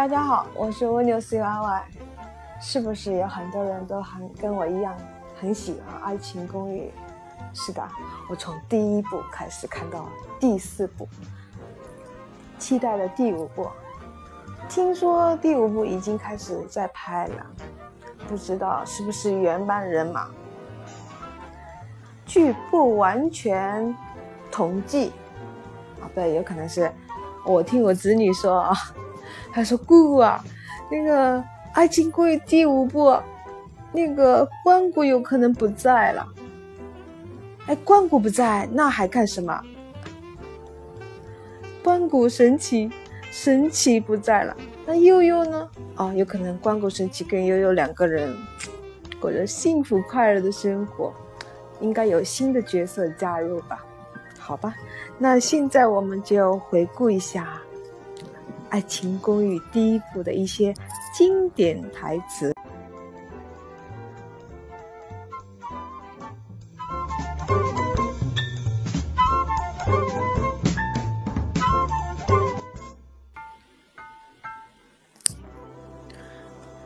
大家好，我是蜗牛 C Y Y。是不是有很多人都很跟我一样很喜欢《爱情公寓》？是的，我从第一部开始看到第四部，期待的第五部。听说第五部已经开始在拍了，不知道是不是原班人马。据不完全统计，啊，对，有可能是我听我子女说啊，他说姑姑啊，那个《爱情公寓》第五部，那个关谷有可能不在了。哎，关谷不在，那还看什么？关谷神奇，神奇不在了，那悠悠呢？哦，有可能关谷神奇跟悠悠两个人过着幸福快乐的生活。应该有新的角色加入吧？好吧，那现在我们就回顾一下《爱情公寓》第一部的一些经典台词。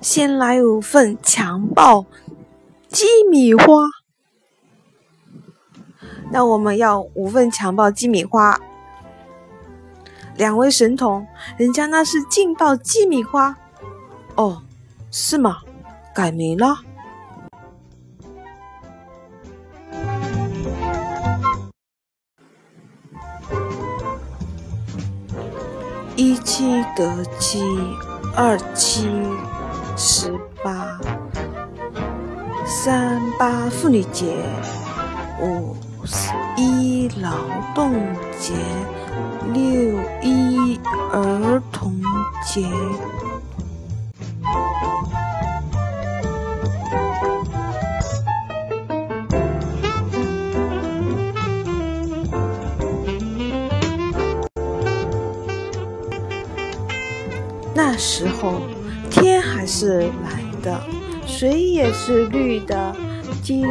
先来五份强暴鸡米花。那我们要五份强暴鸡米花，两位神童，人家那是劲爆鸡米花，哦，是吗？改名了。一七得七，二七十八，三八妇女节，五。一劳动节，六一儿童节。那时候天还是蓝的，水也是绿的，鸡。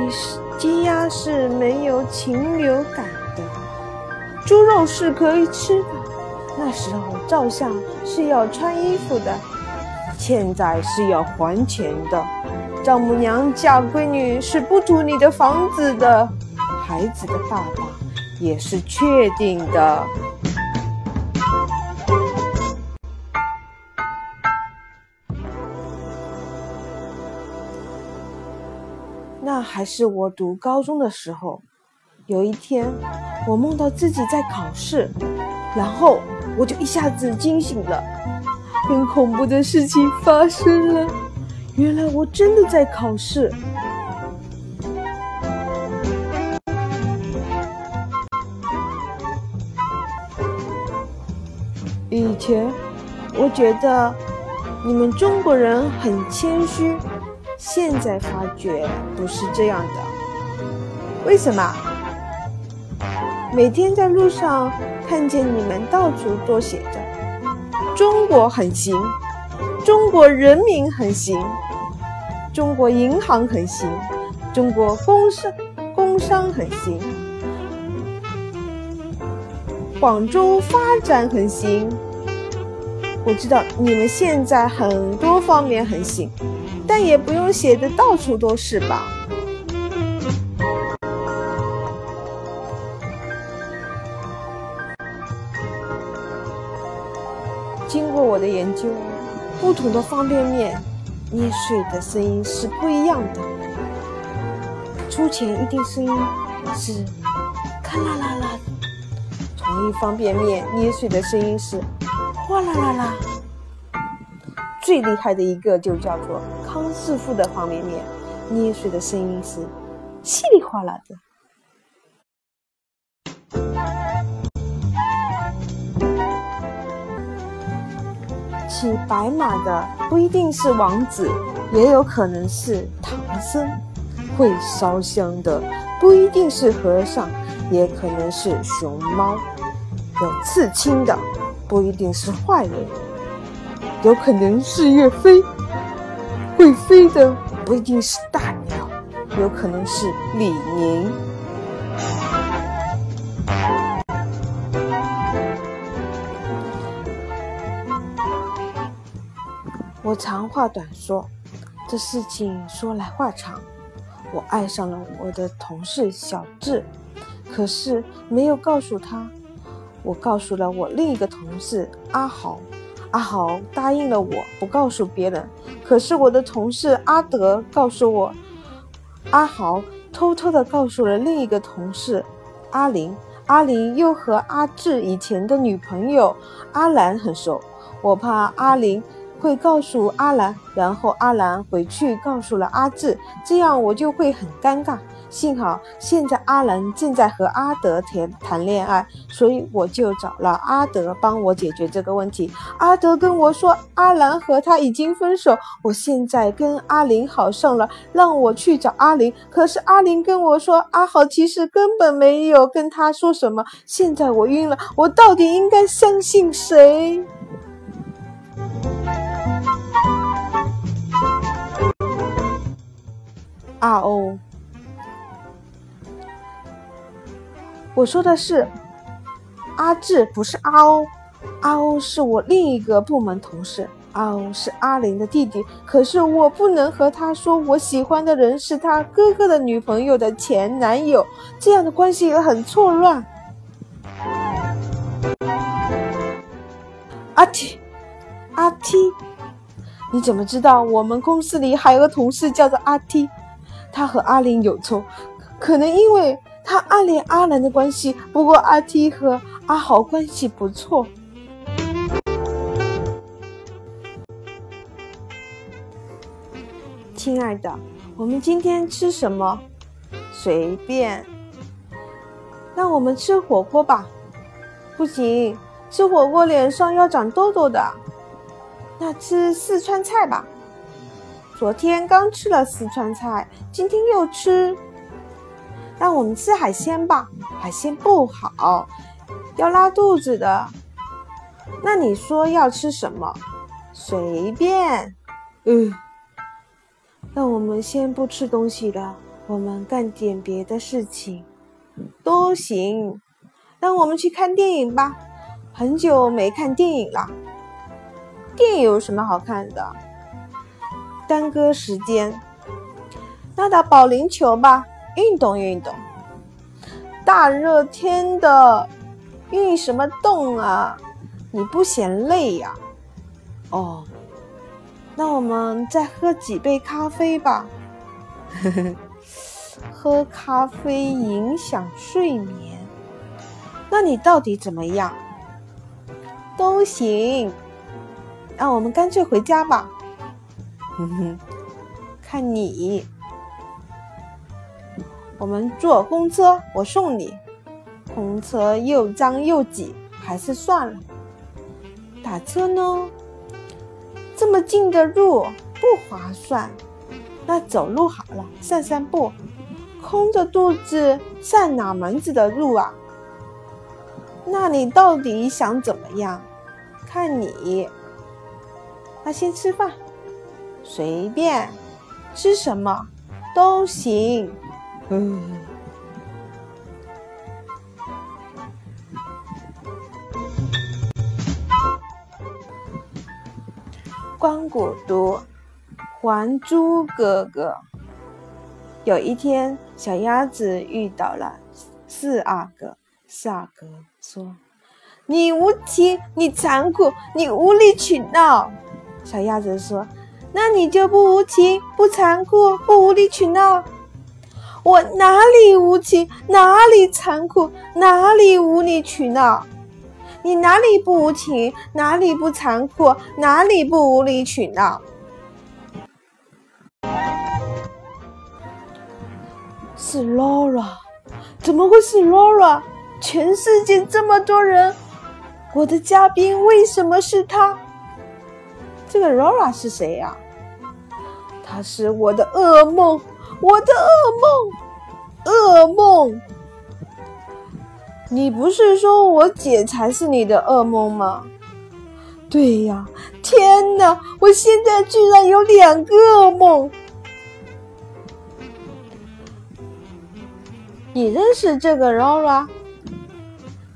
鸡鸭是没有禽流感，猪肉是可以吃的。那时候照相是要穿衣服的，欠债是要还钱的。丈母娘嫁闺女是不图你的房子的，孩子的爸爸也是确定的。那还是我读高中的时候，有一天，我梦到自己在考试，然后我就一下子惊醒了，更恐怖的事情发生了，原来我真的在考试。以前我觉得你们中国人很谦虚。现在发觉不是这样的，为什么？每天在路上看见你们到处都写着“中国很行”，“中国人民很行”，“中国银行很行”，“中国工商工商很行”，“广州发展很行”。我知道你们现在很多方面很行。但也不用写的到处都是吧。我的研究，不同的方便面捏碎的声音是不一样的。出钱一定声音是咔啦啦啦，同一方便面捏碎的声音是哗啦啦啦。最厉害的一个就叫做康师傅的方便面，捏碎的声音是稀里哗啦的。骑白马的不一定是王子，也有可能是唐僧；会烧香的不一定是和尚，也可能是熊猫；有刺青的不一定是坏人。有可能是岳飞，会飞的不一定是大鸟，有可能是李宁。长话短说，这事情说来话长。我爱上了我的同事小智，可是没有告诉他。我告诉了我另一个同事阿豪，阿豪答应了我不告诉别人。可是我的同事阿德告诉我，阿豪偷偷的告诉了另一个同事阿林，阿林又和阿志以前的女朋友阿兰很熟。我怕阿林。会告诉阿兰，然后阿兰回去告诉了阿志，这样我就会很尴尬。幸好现在阿兰正在和阿德谈谈恋爱，所以我就找了阿德帮我解决这个问题。阿德跟我说，阿兰和他已经分手。我现在跟阿林好上了，让我去找阿林。可是阿林跟我说，阿豪其实根本没有跟他说什么。现在我晕了，我到底应该相信谁？阿欧，我说的是阿志，不是阿欧。阿欧是我另一个部门同事，阿欧是阿林的弟弟。可是我不能和他说，我喜欢的人是他哥哥的女朋友的前男友，这样的关系也很错乱。阿 T，阿 T，你怎么知道我们公司里还有个同事叫做阿 T？他和阿林有仇，可能因为他暗恋阿兰的关系。不过阿 T 和阿豪关系不错。亲爱的，我们今天吃什么？随便。那我们吃火锅吧。不行，吃火锅脸上要长痘痘的。那吃四川菜吧。昨天刚吃了四川菜，今天又吃。让我们吃海鲜吧，海鲜不好，要拉肚子的。那你说要吃什么？随便。嗯，那我们先不吃东西了，我们干点别的事情都行。那我们去看电影吧，很久没看电影了。电影有什么好看的？耽搁时间，那打保龄球吧，运动运动。大热天的，运什么动啊？你不嫌累呀？哦，那我们再喝几杯咖啡吧。呵呵，喝咖啡影响睡眠。那你到底怎么样？都行。那我们干脆回家吧。哼哼，看你，我们坐公车，我送你。公车又脏又挤，还是算了。打车呢？这么近的路不划算，那走路好了，散散步。空着肚子上哪门子的路啊？那你到底想怎么样？看你，那先吃饭。随便吃什么都行。嗯。关谷读《还珠格格》。有一天，小鸭子遇到了四阿哥。四阿哥说：“你无情，你残酷，你无理取闹。”小鸭子说。那你就不无情、不残酷、不无理取闹？我哪里无情，哪里残酷，哪里无理取闹？你哪里不无情，哪里不残酷，哪里不无理取闹？是 Laura，怎么会是 Laura？全世界这么多人，我的嘉宾为什么是他？这个 Laura 是谁呀？她是我的噩梦，我的噩梦，噩梦。你不是说我姐才是你的噩梦吗？对呀，天哪！我现在居然有两个噩梦。你认识这个 Laura？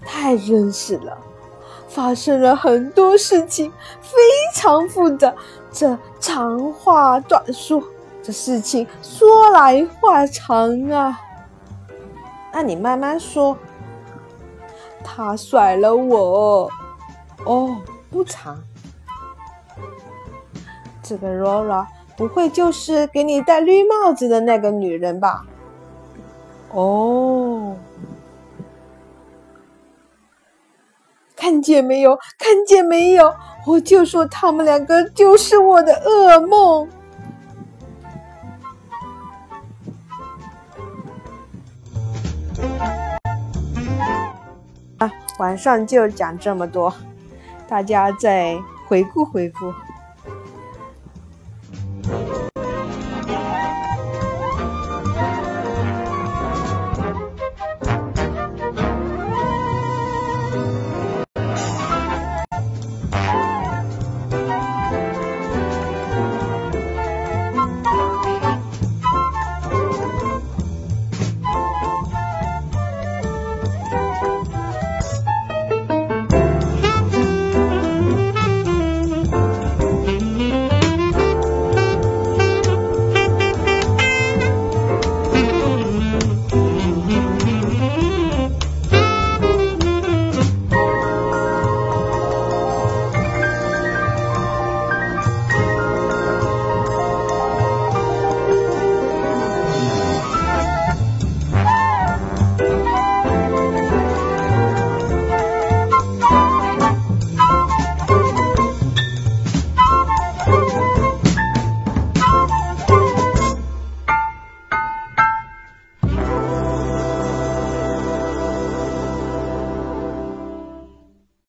太认识了。发生了很多事情，非常复杂，这长话短说，这事情说来话长啊。那你慢慢说。他甩了我。哦，不长。这个 Rora 不会就是给你戴绿帽子的那个女人吧？哦，看见没有？看见没有？我就说他们两个就是我的噩梦。啊，晚上就讲这么多，大家再回顾回顾。